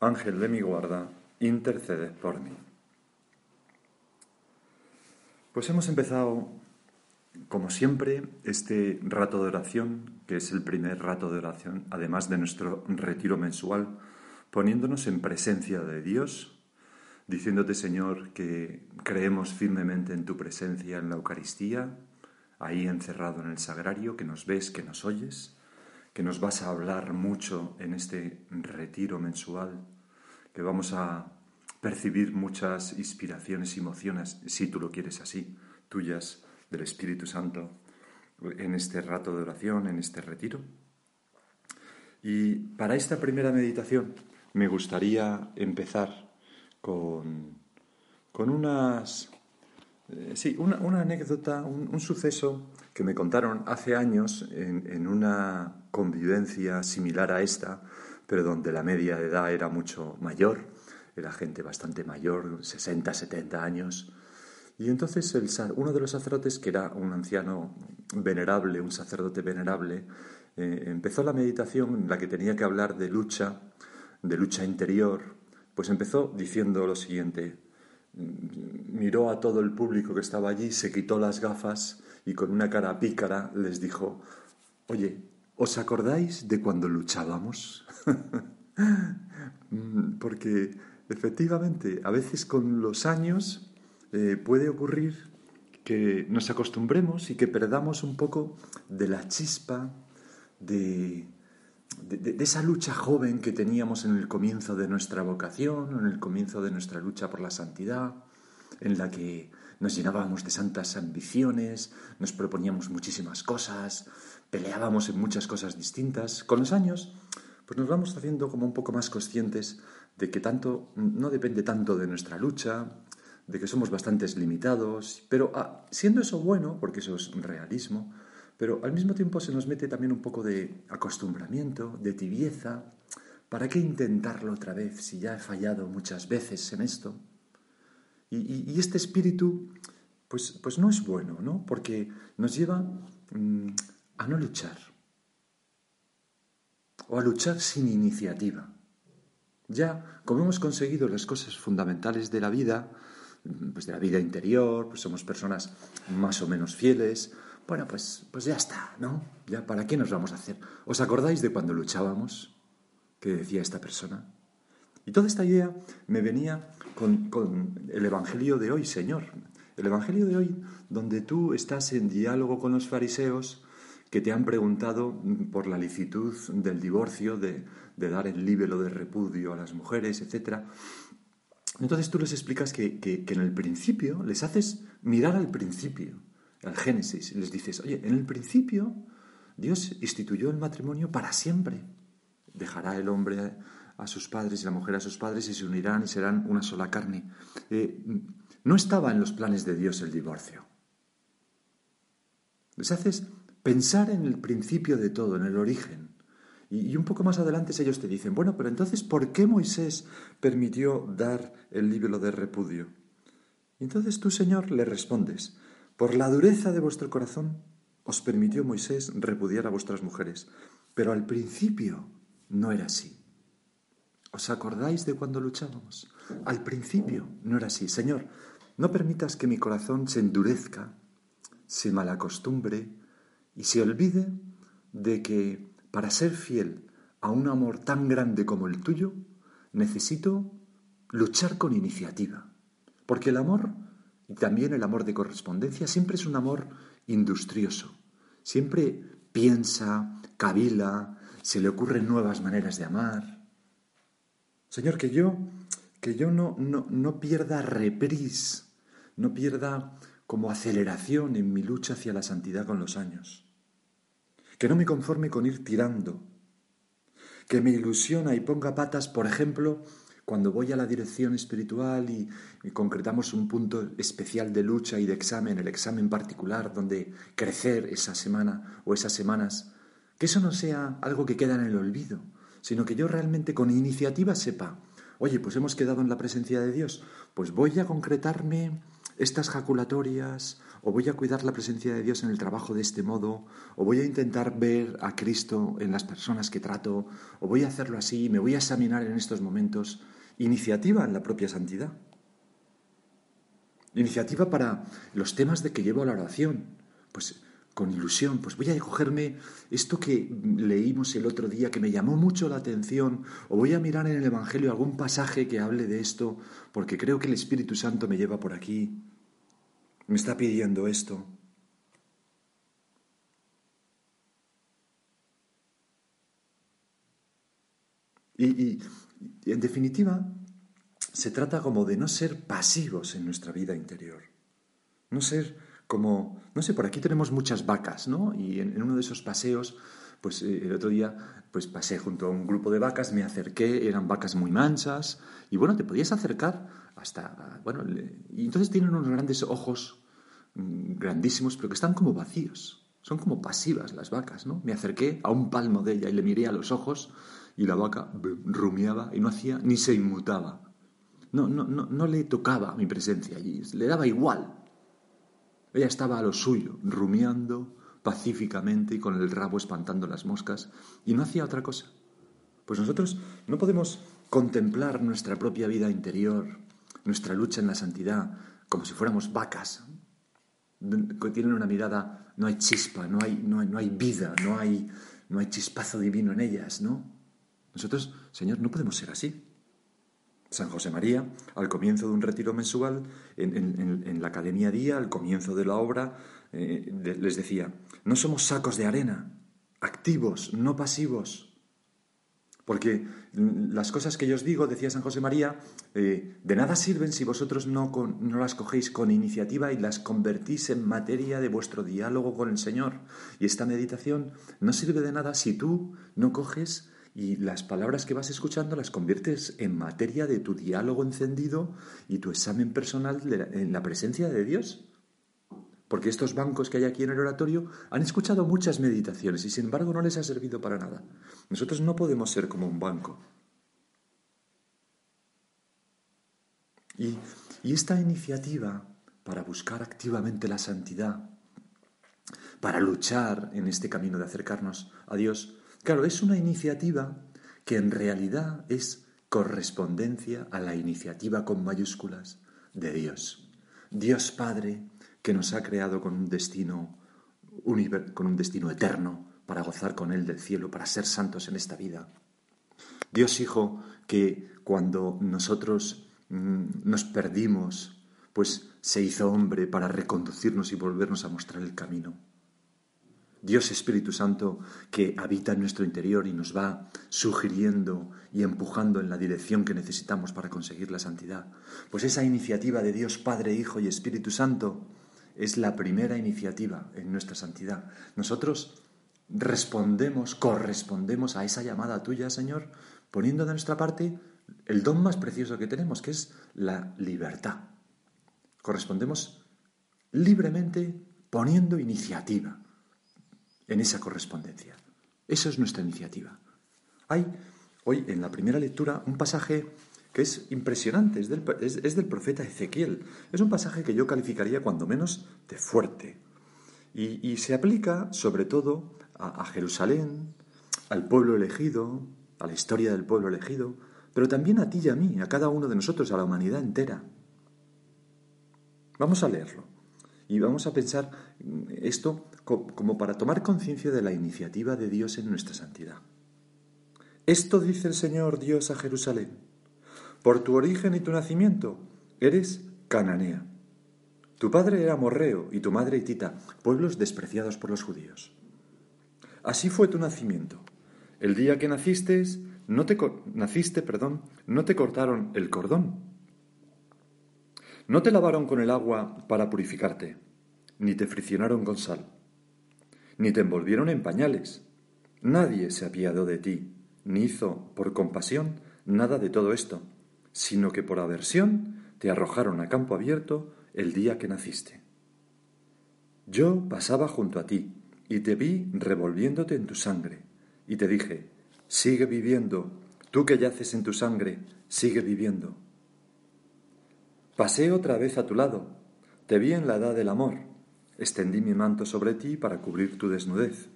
Ángel de mi guarda, intercede por mí. Pues hemos empezado, como siempre, este rato de oración, que es el primer rato de oración, además de nuestro retiro mensual, poniéndonos en presencia de Dios, diciéndote, Señor, que creemos firmemente en tu presencia en la Eucaristía, ahí encerrado en el sagrario, que nos ves, que nos oyes, que nos vas a hablar mucho en este retiro mensual, que vamos a percibir muchas inspiraciones y emociones, si tú lo quieres así, tuyas del Espíritu Santo, en este rato de oración, en este retiro. Y para esta primera meditación me gustaría empezar con, con unas... Eh, sí, una, anécdota, un, suceso que me contaron hace años en una convivencia similar a esta, pero donde la media de edad era mucho mayor, era gente bastante mayor, 60, 70 años. Y entonces el, uno de los sacerdotes, que era un anciano venerable, un sacerdote venerable, eh, empezó la meditación en la que tenía que hablar de lucha, de lucha interior, pues empezó diciendo lo siguiente, miró a todo el público que estaba allí, se quitó las gafas y con una cara pícara les dijo, oye, ¿Os acordáis de cuando luchábamos? Porque efectivamente, a veces con los años eh, puede ocurrir que nos acostumbremos y que perdamos un poco de la chispa, de, de, esa lucha joven que teníamos en el comienzo de nuestra vocación, en el comienzo de nuestra lucha por la santidad, en la que nos llenábamos de santas ambiciones, nos proponíamos muchísimas cosas, peleábamos en muchas cosas distintas. Con los años, pues nos vamos haciendo como un poco más conscientes de que tanto no depende tanto de nuestra lucha, de que somos bastantes limitados, pero ah, siendo eso bueno, porque eso es realismo, pero al mismo tiempo se nos mete también un poco de acostumbramiento, de tibieza. ¿Para qué intentarlo otra vez si ya he fallado muchas veces en esto? Y, este espíritu, pues, pues no es bueno, ¿no? Porque nos lleva mm, a no luchar o a luchar sin iniciativa. Ya, como hemos conseguido las cosas fundamentales de la vida, pues de la vida interior, pues somos personas más o menos fieles, bueno, pues, pues ya está, ¿no? Ya, ¿para qué nos vamos a hacer? ¿Os acordáis de cuando luchábamos? Que decía esta persona. Y toda esta idea me venía con, con el Evangelio de hoy, Señor. El Evangelio de hoy, donde tú estás en diálogo con los fariseos, que te han preguntado por la licitud del divorcio, de, dar el líbelo de repudio a las mujeres, etc. Entonces tú les explicas que, que, en el principio les haces mirar al principio, al Génesis, y les dices, oye, en el principio Dios instituyó el matrimonio para siempre. Dejará el hombre a sus padres y la mujer a sus padres y se unirán y serán una sola carne. Eh, no estaba en los planes de Dios el divorcio. Les haces pensar en el principio de todo, en el origen. Y, un poco más adelante ellos te dicen, bueno, pero entonces, ¿por qué Moisés permitió dar el libro de repudio? Y entonces tú, Señor, le respondes, por la dureza de vuestro corazón os permitió Moisés repudiar a vuestras mujeres, pero al principio no era así. ¿Os acordáis de cuando luchábamos? Al principio no era así. Señor, no permitas que mi corazón se endurezca, se malacostumbre, y se olvide de que para ser fiel a un amor tan grande como el tuyo, necesito luchar con iniciativa. Porque el amor, y también el amor de correspondencia, siempre es un amor industrioso. Siempre piensa, cavila, se le ocurren nuevas maneras de amar. Señor, que yo, que yo no, no, no pierda repris, no pierda como aceleración en mi lucha hacia la santidad con los años. Que no me conforme con ir tirando. Que me ilusiona y ponga patas, por ejemplo, cuando voy a la dirección espiritual y, concretamos un punto especial de lucha y de examen, el examen particular donde crecer esa semana o esas semanas, que eso no sea algo que queda en el olvido, sino que yo realmente con iniciativa sepa, oye, pues hemos quedado en la presencia de Dios, pues voy a concretarme estas jaculatorias, o voy a cuidar la presencia de Dios en el trabajo de este modo, o voy a intentar ver a Cristo en las personas que trato, o voy a hacerlo así, me voy a examinar en estos momentos. Iniciativa en la propia santidad. Iniciativa para los temas de que llevo a la oración. Pues con ilusión, pues voy a cogerme esto que leímos el otro día que me llamó mucho la atención, o voy a mirar en el Evangelio algún pasaje que hable de esto, porque creo que el Espíritu Santo me lleva por aquí, me está pidiendo esto. Y, en definitiva, se trata como de no ser pasivos en nuestra vida interior, no ser como, no sé, por aquí tenemos muchas vacas, ¿no? Y en, uno de esos paseos, pues eh, el otro día, pues pasé junto a un grupo de vacas, me acerqué, eran vacas muy mansas, y bueno, te podías acercar hasta, bueno, y entonces tienen unos grandes ojos, mm, grandísimos, pero que están como vacíos, son como pasivas las vacas, ¿no? Me acerqué a un palmo de ella y le miré a los ojos, y la vaca rumiaba y no hacía ni se inmutaba. No, no, no, no le tocaba mi presencia allí, le daba igual. Ella estaba a lo suyo, rumiando pacíficamente y con el rabo espantando las moscas, y no hacía otra cosa. Pues nosotros no podemos contemplar nuestra propia vida interior, nuestra lucha en la santidad, como si fuéramos vacas, que tienen una mirada, no hay chispa, no hay, no hay, no hay vida, no hay, no hay chispazo divino en ellas, ¿no? Nosotros, Señor, no podemos ser así. San José María, al comienzo de un retiro mensual, en, la Academia Día, al comienzo de la obra, eh, les decía, no somos sacos de arena, activos, no pasivos. Porque las cosas que yo os digo, decía San José María, eh, de nada sirven si vosotros no, no las cogéis con iniciativa y las convertís en materia de vuestro diálogo con el Señor. Y esta meditación no sirve de nada si tú no coges y las palabras que vas escuchando las conviertes en materia de tu diálogo encendido y tu examen personal en la presencia de Dios. Porque estos bancos que hay aquí en el oratorio han escuchado muchas meditaciones y sin embargo no les ha servido para nada. Nosotros no podemos ser como un banco. Y, y esta iniciativa para buscar activamente la santidad, para luchar en este camino de acercarnos a Dios, Claro, es una iniciativa que en realidad es correspondencia a la iniciativa con mayúsculas de Dios. Dios Padre que nos ha creado con un destino con un destino eterno para gozar con él del cielo, para ser santos en esta vida. Dios Hijo que cuando nosotros mm, nos perdimos, pues se hizo hombre para reconducirnos y volvernos a mostrar el camino. Dios Espíritu Santo que habita en nuestro interior y nos va sugiriendo y empujando en la dirección que necesitamos para conseguir la santidad. Pues esa iniciativa de Dios Padre, Hijo y Espíritu Santo es la primera iniciativa en nuestra santidad. Nosotros respondemos, correspondemos a esa llamada tuya, Señor, poniendo de nuestra parte el don más precioso que tenemos, que es la libertad. Correspondemos libremente poniendo iniciativa en esa correspondencia. Esa es nuestra iniciativa. Hay hoy en la primera lectura un pasaje que es impresionante, es del, profeta Ezequiel. Es un pasaje que yo calificaría cuando menos de fuerte. Y, se aplica sobre todo a, a Jerusalén, al pueblo elegido, a la historia del pueblo elegido, pero también a ti y a mí, a cada uno de nosotros, a la humanidad entera. Vamos a leerlo y vamos a pensar esto como para tomar conciencia de la iniciativa de Dios en nuestra santidad. Esto dice el Señor Dios a Jerusalén. Por tu origen y tu nacimiento eres cananea. Tu padre era morreo y tu madre hitita, pueblos despreciados por los judíos. Así fue tu nacimiento. El día que naciste, no te naciste, perdón, no te cortaron el cordón. No te lavaron con el agua para purificarte, ni te friccionaron con sal, ni te envolvieron en pañales. Nadie se apiadó de ti, ni hizo por compasión nada de todo esto, sino que por aversión te arrojaron a campo abierto el día que naciste. Yo pasaba junto a ti y te vi revolviéndote en tu sangre, y te dije, sigue viviendo, tú que yaces en tu sangre, sigue viviendo. Pasé otra vez a tu lado, te vi en la edad del amor, extendí mi manto sobre ti para cubrir tu desnudez.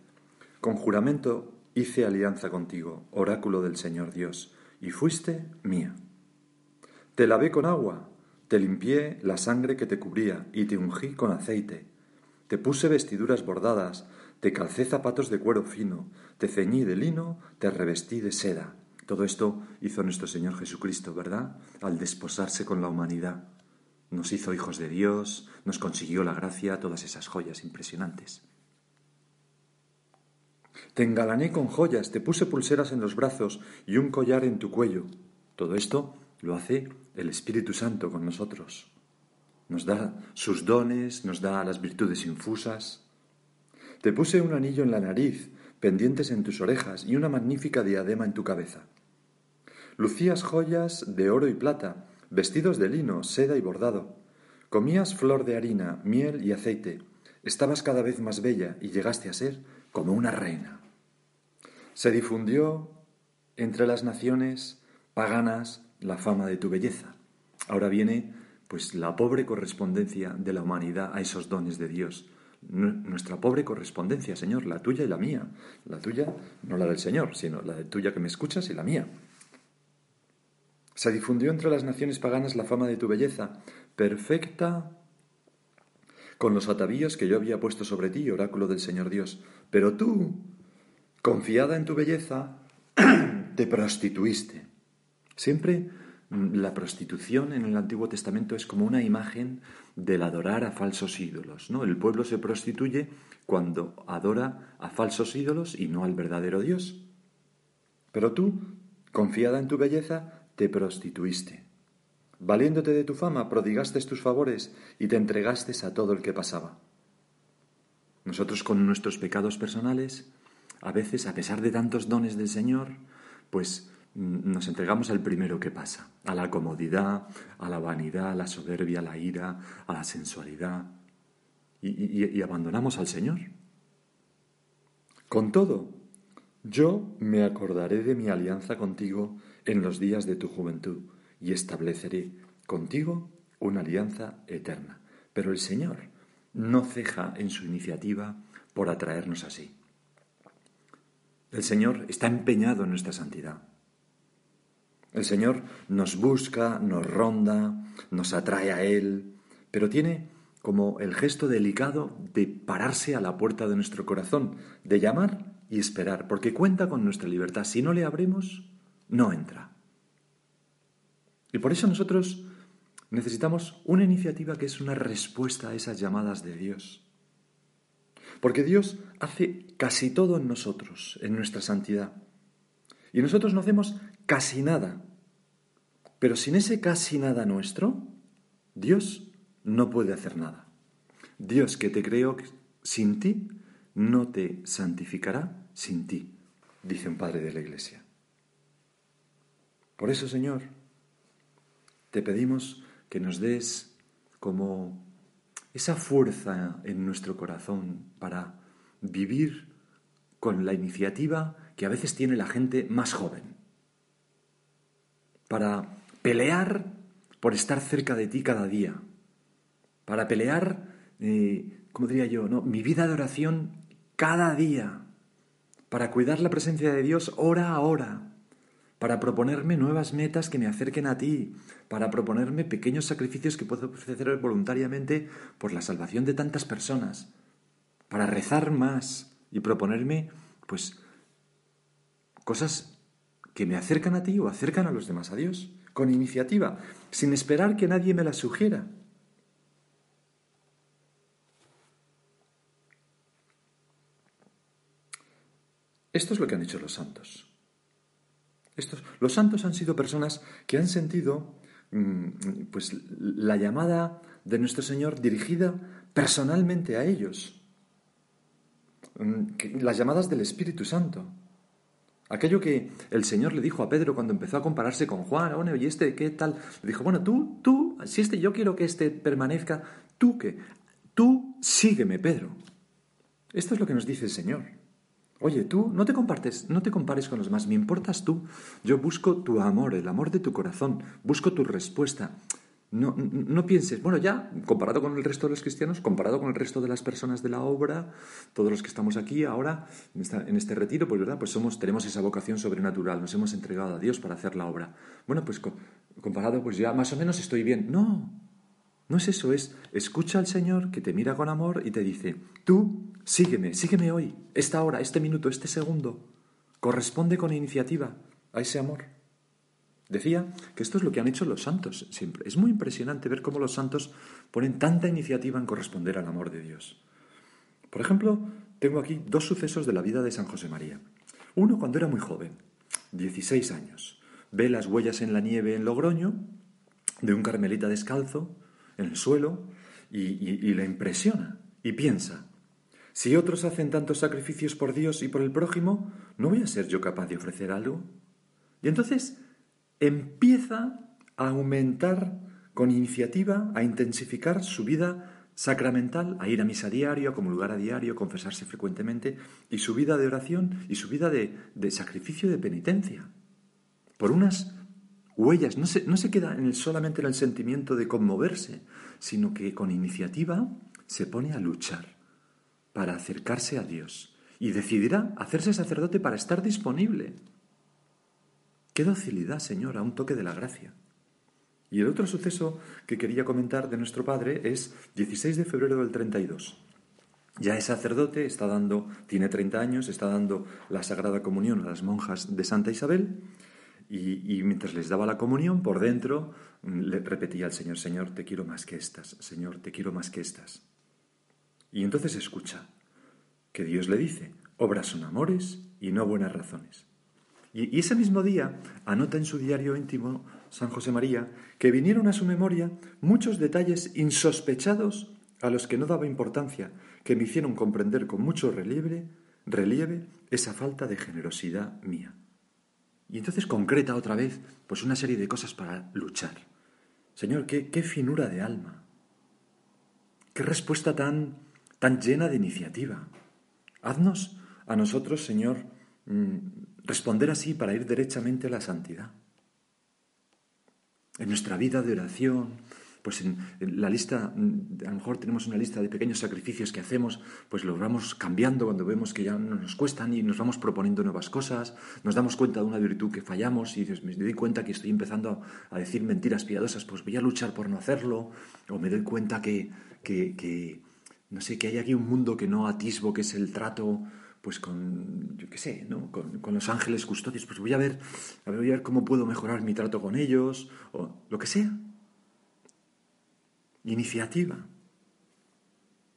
Con juramento hice alianza contigo, oráculo del Señor Dios, y fuiste mía. Te lavé con agua, te limpié la sangre que te cubría, y te ungí con aceite. Te puse vestiduras bordadas, te calcé zapatos de cuero fino, te ceñí de lino, te revestí de seda. Todo esto hizo nuestro Señor Jesucristo, ¿verdad? Al desposarse con la humanidad. Nos hizo hijos de Dios, nos consiguió la gracia, todas esas joyas impresionantes. Te engalané con joyas, te puse pulseras en los brazos y un collar en tu cuello. Todo esto lo hace el Espíritu Santo con nosotros. Nos da sus dones, nos da las virtudes infusas. Te puse un anillo en la nariz, pendientes en tus orejas y una magnífica diadema en tu cabeza. Lucías joyas de oro y plata, vestidos de lino, seda y bordado. Comías flor de harina, miel y aceite. Estabas cada vez más bella y llegaste a ser como una reina. Se difundió entre las naciones paganas la fama de tu belleza. Ahora viene pues la pobre correspondencia de la humanidad a esos dones de Dios nuestra pobre correspondencia, Señor, la tuya y la mía. La tuya, no la del Señor, sino la de tuya que me escuchas y la mía. Se difundió entre las naciones paganas la fama de tu belleza, perfecta con los atavíos que yo había puesto sobre ti, oráculo del Señor Dios. Pero tú, confiada en tu belleza, te prostituiste. Siempre la prostitución en el Antiguo Testamento es como una imagen del adorar a falsos ídolos. ¿no? El pueblo se prostituye cuando adora a falsos ídolos y no al verdadero Dios. Pero tú, confiada en tu belleza, te prostituiste. Valiéndote de tu fama, prodigaste tus favores y te entregaste a todo el que pasaba. Nosotros con nuestros pecados personales, a veces, a pesar de tantos dones del Señor, pues nos entregamos al primero que pasa, a la comodidad, a la vanidad, a la soberbia, a la ira, a la sensualidad, y, abandonamos al Señor. Con todo, yo me acordaré de mi alianza contigo en los días de tu juventud y estableceré contigo una alianza eterna. Pero el Señor no ceja en su iniciativa por atraernos así. El Señor está empeñado en nuestra santidad. El Señor nos busca, nos ronda, nos atrae a Él, pero tiene como el gesto delicado de pararse a la puerta de nuestro corazón, de llamar y esperar, porque cuenta con nuestra libertad. Si no le abrimos, no entra. Y por eso nosotros necesitamos una iniciativa que es una respuesta a esas llamadas de Dios. Porque Dios hace casi todo en nosotros, en nuestra santidad. Y nosotros no hacemos casi nada. Pero sin ese casi nada nuestro, Dios no puede hacer nada. Dios que te creó sin ti, no te santificará sin ti, dice un padre de la Iglesia. Por eso, Señor, te pedimos que nos des como esa fuerza en nuestro corazón para vivir con la iniciativa que a veces tiene la gente más joven. Para pelear por estar cerca de ti cada día, para pelear, eh, como diría yo, ¿no? mi vida de oración cada día, para cuidar la presencia de Dios hora a hora, para proponerme nuevas metas que me acerquen a ti, para proponerme pequeños sacrificios que puedo ofrecer voluntariamente por la salvación de tantas personas, para rezar más y proponerme, pues, cosas que me acercan a ti o acercan a los demás a Dios, con iniciativa, sin esperar que nadie me la sugiera. Esto es lo que han hecho los santos. Estos, los santos han sido personas que han sentido mm, pues, la llamada de nuestro Señor dirigida personalmente a ellos. Mm, las llamadas del Espíritu Santo. Aquello que el Señor le dijo a Pedro cuando empezó a compararse con Juan, bueno, ¿y este qué tal? Le dijo, bueno, tú, tú, si este yo quiero que este permanezca, tú que, tú sígueme, Pedro. Esto es lo que nos dice el Señor. Oye, tú no te compartes, no te compares con los demás, me importas tú. Yo busco tu amor, el amor de tu corazón, busco tu respuesta. No, no, pienses, bueno, ya, comparado con el resto de los cristianos, comparado con el resto de las personas de la obra, todos los que estamos aquí ahora, en, este retiro, pues verdad, pues somos, tenemos esa vocación sobrenatural, nos hemos entregado a Dios para hacer la obra. Bueno, pues comparado, pues ya más o menos estoy bien. No, no es eso, es escucha al Señor que te mira con amor y te dice, tú sígueme, sígueme hoy, esta hora, este minuto, este segundo, corresponde con iniciativa a ese amor. Decía que esto es lo que han hecho los santos siempre. Es muy impresionante ver cómo los santos ponen tanta iniciativa en corresponder al amor de Dios. Por ejemplo, tengo aquí dos sucesos de la vida de San José María. Uno cuando era muy joven, 16 años. Ve las huellas en la nieve en Logroño de un carmelita descalzo en el suelo y, y le impresiona y piensa, si otros hacen tantos sacrificios por Dios y por el prójimo, ¿no voy a ser yo capaz de ofrecer algo? Y entonces empieza a aumentar con iniciativa, a intensificar su vida sacramental, a ir a misa diario, a comulgar a diario, a confesarse frecuentemente, y su vida de oración y su vida de, sacrificio de penitencia. Por unas huellas, no se, no se queda en solamente en el sentimiento de conmoverse, sino que con iniciativa se pone a luchar para acercarse a Dios y decidirá hacerse sacerdote para estar disponible Qué docilidad, Señor, a un toque de la gracia. Y el otro suceso que quería comentar de nuestro Padre es 16 de febrero del 32. Ya es sacerdote, está dando, tiene 30 años, está dando la Sagrada Comunión a las monjas de Santa Isabel y, mientras les daba la comunión, por dentro mm, le repetía al Señor, Señor, te quiero más que estas, Señor, te quiero más que estas. Y entonces escucha que Dios le dice, obras son amores y no buenas razones. Y, ese mismo día anota en su diario íntimo San José María que vinieron a su memoria muchos detalles insospechados a los que no daba importancia, que me hicieron comprender con mucho relieve, relieve esa falta de generosidad mía. Y entonces concreta otra vez pues una serie de cosas para luchar. Señor, qué, qué finura de alma. Qué respuesta tan, tan llena de iniciativa. Haznos a nosotros, Señor, mm, Responder así para ir derechamente a la santidad. En nuestra vida de oración, pues en, la lista, a lo mejor tenemos una lista de pequeños sacrificios que hacemos, pues los vamos cambiando cuando vemos que ya no nos cuestan y nos vamos proponiendo nuevas cosas, nos damos cuenta de una virtud que fallamos y me doy cuenta que estoy empezando a decir mentiras piadosas, pues voy a luchar por no hacerlo, o me doy cuenta que, que, que no sé, que hay aquí un mundo que no atisbo, que es el trato pues con, yo qué sé, ¿no? Con, los ángeles custodios, pues voy a ver, voy a ver cómo puedo mejorar mi trato con ellos, o lo que sea. Iniciativa.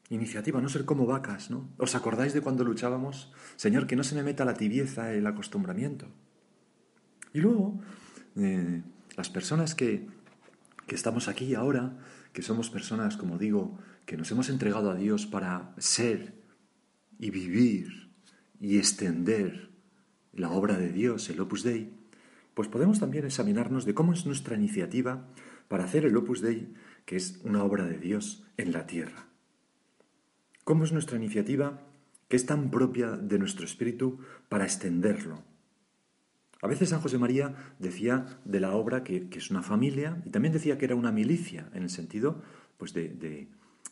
Iniciativa, no ser como vacas, ¿no? ¿Os acordáis de cuando luchábamos? Señor, que no se me meta la tibieza, el acostumbramiento. Y luego, eh, las personas que, que estamos aquí ahora, que somos personas, como digo, que nos hemos entregado a Dios para ser y vivir y extender la obra de Dios, el Opus Dei, pues podemos también examinarnos de cómo es nuestra iniciativa para hacer el Opus Dei, que es una obra de Dios en la tierra. ¿Cómo es nuestra iniciativa que es tan propia de nuestro espíritu para extenderlo? A veces San José María decía de la obra que, es una familia y también decía que era una milicia, en el sentido pues de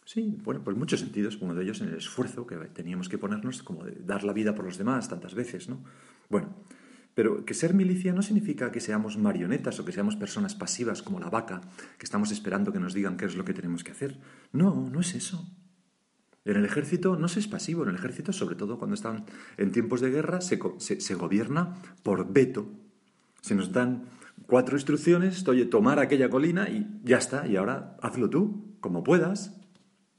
Sí, bueno, pues muchos sentidos, uno de ellos en el esfuerzo que teníamos que ponernos, como de dar la vida por los demás tantas veces, ¿no? Bueno, pero que ser milicia no significa que seamos marionetas o que seamos personas pasivas como la vaca, que estamos esperando que nos digan qué es lo que tenemos que hacer. No, no es eso. En el ejército no se es pasivo, en el ejército, sobre todo cuando están en tiempos de guerra, se, se gobierna por veto. Se nos dan cuatro instrucciones, estoy tomar aquella colina y ya está, y ahora hazlo tú, como puedas,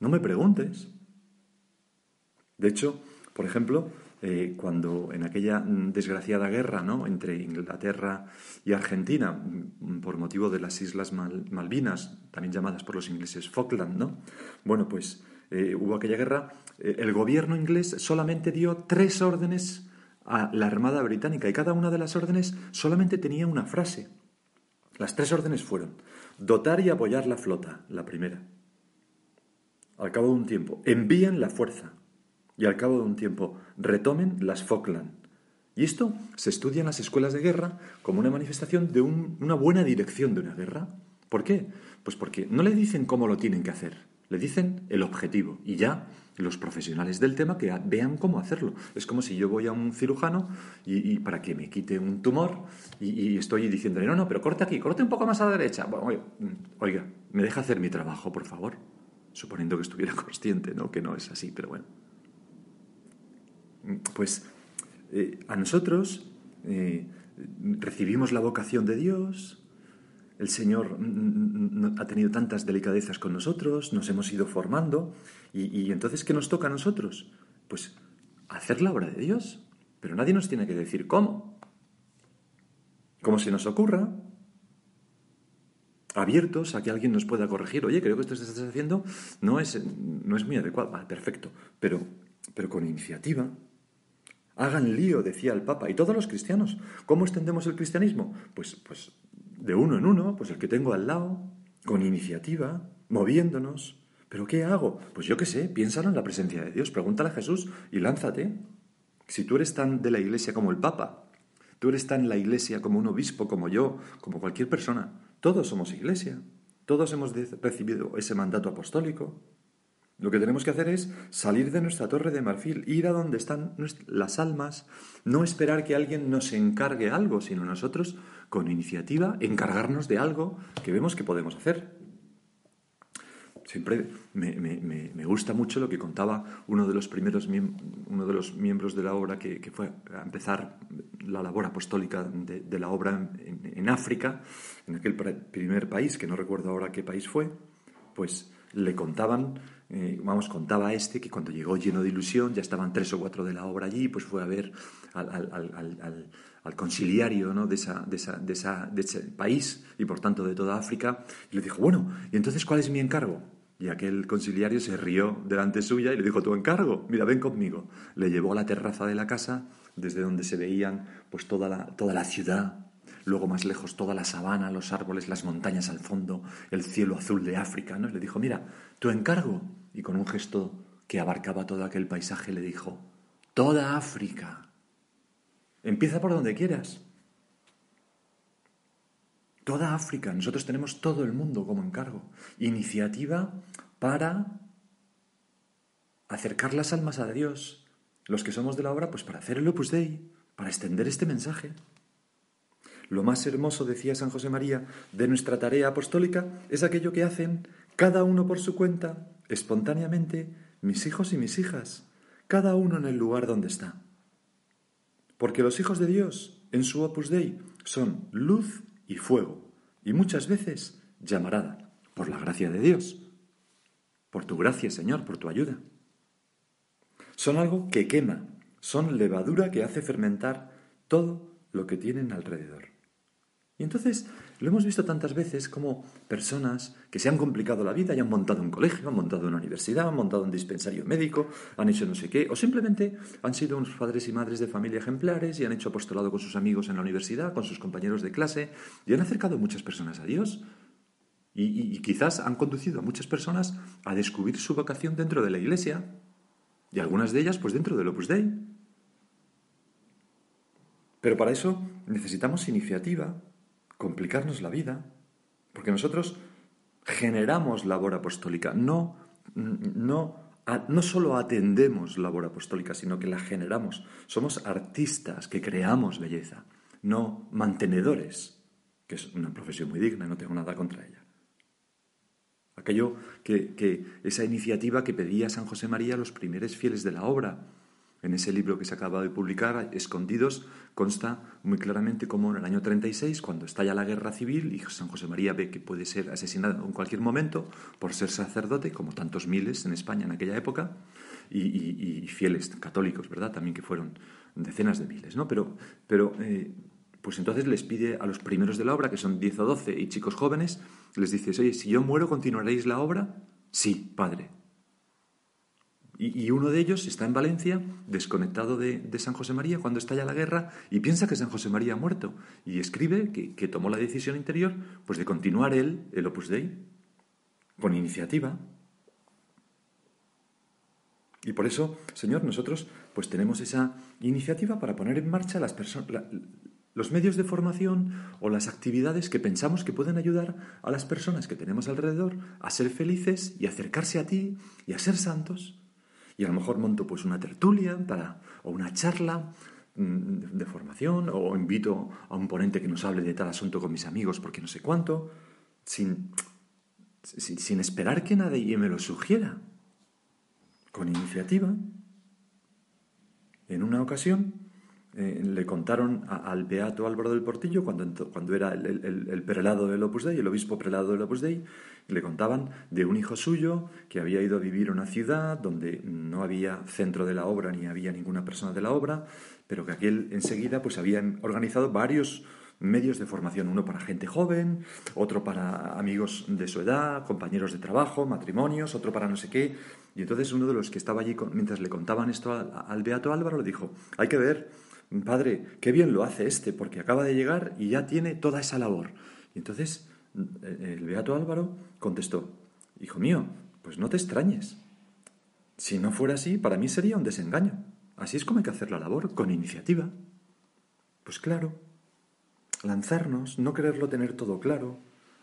no me preguntes. De hecho, por ejemplo, eh, cuando en aquella desgraciada guerra ¿no? entre Inglaterra y Argentina, mm, por motivo de las Islas Malvinas, también llamadas por los ingleses Falkland, ¿no? bueno, pues eh, hubo aquella guerra, eh, el gobierno inglés solamente dio tres órdenes a la Armada Británica y cada una de las órdenes solamente tenía una frase. Las tres órdenes fueron dotar y apoyar la flota, la primera. Al cabo de un tiempo, envían la fuerza, y al cabo de un tiempo retomen las Falkland. Y esto se estudia en las escuelas de guerra como una manifestación de una buena dirección de una guerra. ¿Por qué? Pues porque no le dicen cómo lo tienen que hacer, le dicen el objetivo y ya los profesionales del tema que vean cómo hacerlo. Es como si yo voy a un cirujano y, para que me quite un tumor y, estoy diciéndole, no, no, pero corte aquí, corte un poco más a la derecha. Bueno, oiga, ¿me deja hacer mi trabajo, por favor? Suponiendo que estuviera consciente, ¿no? Que no es así, pero bueno pues eh, a nosotros eh, recibimos la vocación de Dios, el Señor ha tenido tantas delicadezas con nosotros, nos hemos ido formando, y, entonces, ¿qué nos toca a nosotros? Pues hacer la obra de Dios, pero nadie nos tiene que decir cómo. Como se nos ocurra, abiertos a que alguien nos pueda corregir. Oye, creo que esto que estás haciendo no es, no es muy adecuado. Vale, perfecto. Pero, pero con iniciativa, Hagan lío, decía el Papa, y todos los cristianos. ¿Cómo extendemos el cristianismo? Pues, pues de uno en uno, pues el que tengo al lado, con iniciativa, moviéndonos. ¿Pero qué hago? Pues yo qué sé, piénsalo en la presencia de Dios, pregúntale a Jesús y lánzate. Si tú eres tan de la iglesia como el Papa, tú eres tan la iglesia como un obispo, como yo, como cualquier persona, todos somos iglesia, todos hemos recibido ese mandato apostólico. Lo que tenemos que hacer es salir de nuestra torre de marfil, ir a donde están las almas, no esperar que alguien nos encargue algo, sino nosotros, con iniciativa, encargarnos de algo que vemos que podemos hacer. Siempre me, gusta mucho lo que contaba uno de los primeros uno de los miembros de la obra que, fue a empezar la labor apostólica de, la obra en África, en aquel primer país, que no recuerdo ahora qué país fue, pues le contaban eh, vamos, contaba este que cuando llegó lleno de ilusión, ya estaban tres o cuatro de la obra allí, pues fue a ver al, al, conciliario de, ese país y por tanto de toda África, y le dijo, bueno, ¿y entonces cuál es mi encargo? Y aquel conciliario se rió delante suya y le dijo, tu encargo, mira, ven conmigo. Le llevó a la terraza de la casa, desde donde se veían pues toda toda la ciudad, luego más lejos toda la sabana, los árboles, las montañas al fondo, el cielo azul de África, ¿no? le dijo, mira, tu encargo. Y con un gesto que abarcaba todo aquel paisaje le dijo, toda África. Empieza por donde quieras. Toda África, nosotros tenemos todo el mundo como encargo. Iniciativa para acercar las almas a Dios. Los que somos de la obra, pues para hacer el Opus Dei, para extender este mensaje. Lo más hermoso, decía San José María, de nuestra tarea apostólica es aquello que hacen cada uno por su cuenta, espontáneamente, mis hijos y mis hijas, cada uno en el lugar donde está. Porque los hijos de Dios, en su opus dei, son luz y fuego, y muchas veces llamarada, por la gracia de Dios. Por tu gracia, Señor, por tu ayuda. Son algo que quema, son levadura que hace fermentar todo lo que tienen alrededor. Y entonces lo hemos visto tantas veces como personas que se han complicado la vida y han montado un colegio, han montado una universidad, han montado un dispensario médico, han hecho no sé qué, o simplemente han sido unos padres y madres de familia ejemplares y han hecho apostolado con sus amigos en la universidad, con sus compañeros de clase, y han acercado a muchas personas a Dios. Y, quizás han conducido a muchas personas a descubrir su vocación dentro de la iglesia, y algunas de ellas pues dentro del Opus Dei. Pero para eso necesitamos iniciativa, complicarnos la vida, porque nosotros generamos labor apostólica, no, no, no solo atendemos labor apostólica, sino que la generamos. Somos artistas que creamos belleza, no mantenedores, que es una profesión muy digna, no tengo nada contra ella. Aquello que, que esa iniciativa que pedía San José María a los primeros fieles de la obra, En ese libro que se acaba de publicar, Escondidos, consta muy claramente cómo en el año 36, cuando estalla la guerra civil y San José María ve que puede ser asesinado en cualquier momento por ser sacerdote, como tantos miles en España en aquella época, y, fieles católicos, ¿verdad? También que fueron decenas de miles, ¿no? Pero, pero eh, pues entonces les pide a los primeros de la obra, que son 10 o 12 y chicos jóvenes, les dice, oye, si yo muero, ¿continuaréis la obra? Sí, padre. Y, uno de ellos está en Valencia, desconectado de, San José María cuando estalla la guerra, y piensa que San José María ha muerto. Y escribe que, tomó la decisión interior pues de continuar él el Opus Dei, con iniciativa. Y por eso, Señor, nosotros pues tenemos esa iniciativa para poner en marcha las los medios de formación o las actividades que pensamos que pueden ayudar a las personas que tenemos alrededor a ser felices y acercarse a ti y a ser santos. Y a lo mejor monto pues una tertulia para, o una charla mm, de formación o invito a un ponente que nos hable de tal asunto con mis amigos porque no sé cuánto, sin, sin, esperar que nadie me lo sugiera, con iniciativa. En una ocasión eh, le contaron al beato Álvaro del Portillo, cuando, cuando era el, prelado del Opus Dei, el obispo prelado del Opus Dei, le contaban de un hijo suyo que había ido a vivir a una ciudad donde no había centro de la obra ni había ninguna persona de la obra, pero que aquel enseguida pues había organizado varios medios de formación, uno para gente joven, otro para amigos de su edad, compañeros de trabajo, matrimonios, otro para no sé qué. Y entonces uno de los que estaba allí mientras le contaban esto al beato Álvaro le dijo, hay que ver Padre, qué bien lo hace este, porque acaba de llegar y ya tiene toda esa labor. Y entonces el Beato Álvaro contestó, Hijo mío, pues no te extrañes. Si no fuera así, para mí sería un desengaño. Así es como hay que hacer la labor, con iniciativa. Pues claro, lanzarnos, no quererlo tener todo claro.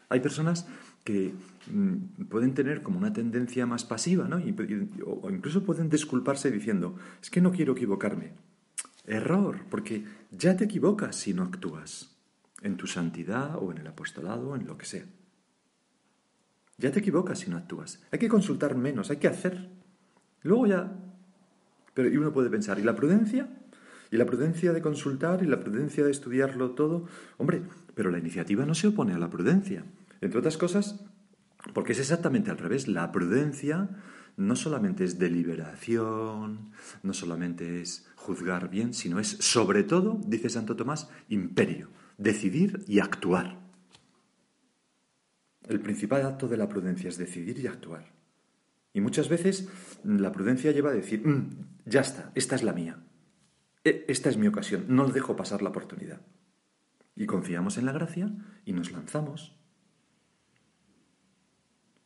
Hay personas que mm, pueden tener como una tendencia más pasiva, ¿no? o incluso pueden disculparse diciendo, es que no quiero equivocarme. Error, porque ya te equivocas si no actúas en tu santidad o en el apostolado o en lo que sea. Ya te equivocas si no actúas. Hay que consultar menos, hay que hacer. Luego ya... Pero y uno puede pensar, ¿y la prudencia? ¿Y la prudencia de consultar y la prudencia de estudiarlo todo? Hombre, pero la iniciativa no se opone a la prudencia. Entre otras cosas, porque es exactamente al revés. La prudencia no solamente es deliberación, no solamente es juzgar bien, sino es sobre todo, dice Santo Tomás, imperio, decidir y actuar. El principal acto de la prudencia es decidir y actuar. Y muchas veces la prudencia lleva a decir, mm, ya está, esta es la mía, e, esta es mi ocasión, no dejo pasar la oportunidad. Y confiamos en la gracia y nos lanzamos.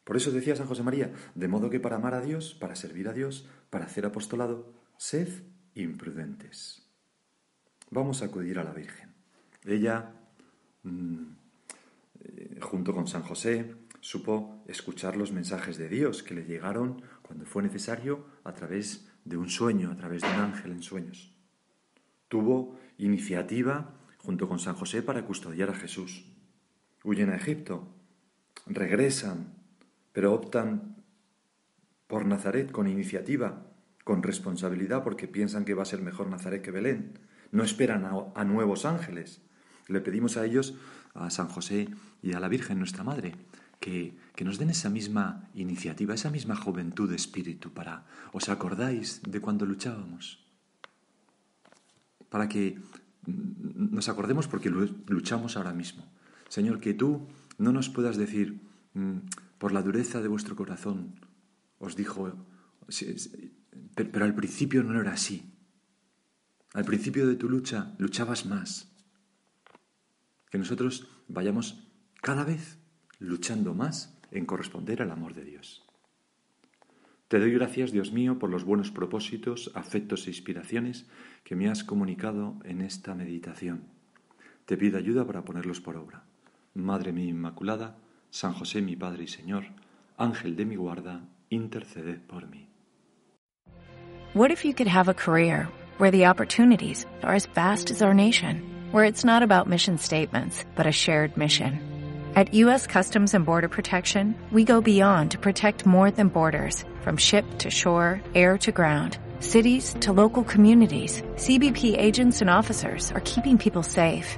Por eso decía San José María, de modo que para amar a Dios, para servir a Dios, para hacer apostolado, sed imprudentes. Vamos a acudir a la Virgen. Ella, mm, eh, junto con San José, supo escuchar los mensajes de Dios que le llegaron cuando fue necesario a través de un sueño, a través de un ángel en sueños. Tuvo iniciativa junto con San José para custodiar a Jesús. Huyen a Egipto, regresan, pero optan por Nazaret con iniciativa con responsabilidad porque piensan que va a ser mejor Nazaret que Belén. No esperan a, nuevos ángeles. Le pedimos a ellos, a San José y a la Virgen, nuestra Madre, que, que, nos den esa misma iniciativa, esa misma juventud de espíritu para, ¿os acordáis de cuando luchábamos? Para que nos acordemos porque luchamos ahora mismo. Señor, que tú no nos puedas decir, mm, por la dureza de vuestro corazón, os dijo, pero, al principio no era así. Al principio de tu lucha luchabas más. Que nosotros vayamos cada vez luchando más en corresponder al amor de Dios. Te doy gracias, Dios mío, por los buenos propósitos, afectos e inspiraciones que me has comunicado en esta meditación. Te pido ayuda para ponerlos por obra. Madre mía Inmaculada, San José mi Padre y Señor, Ángel de mi guarda, interceded por mí. What if you could have a career where the opportunities are as vast as our nation, where it's not about mission statements, but a shared mission? At U.S. Customs and Border Protection, we go beyond to protect more than borders, from ship to shore, air to ground cities to local communities, CBP agents and officers are keeping people safe.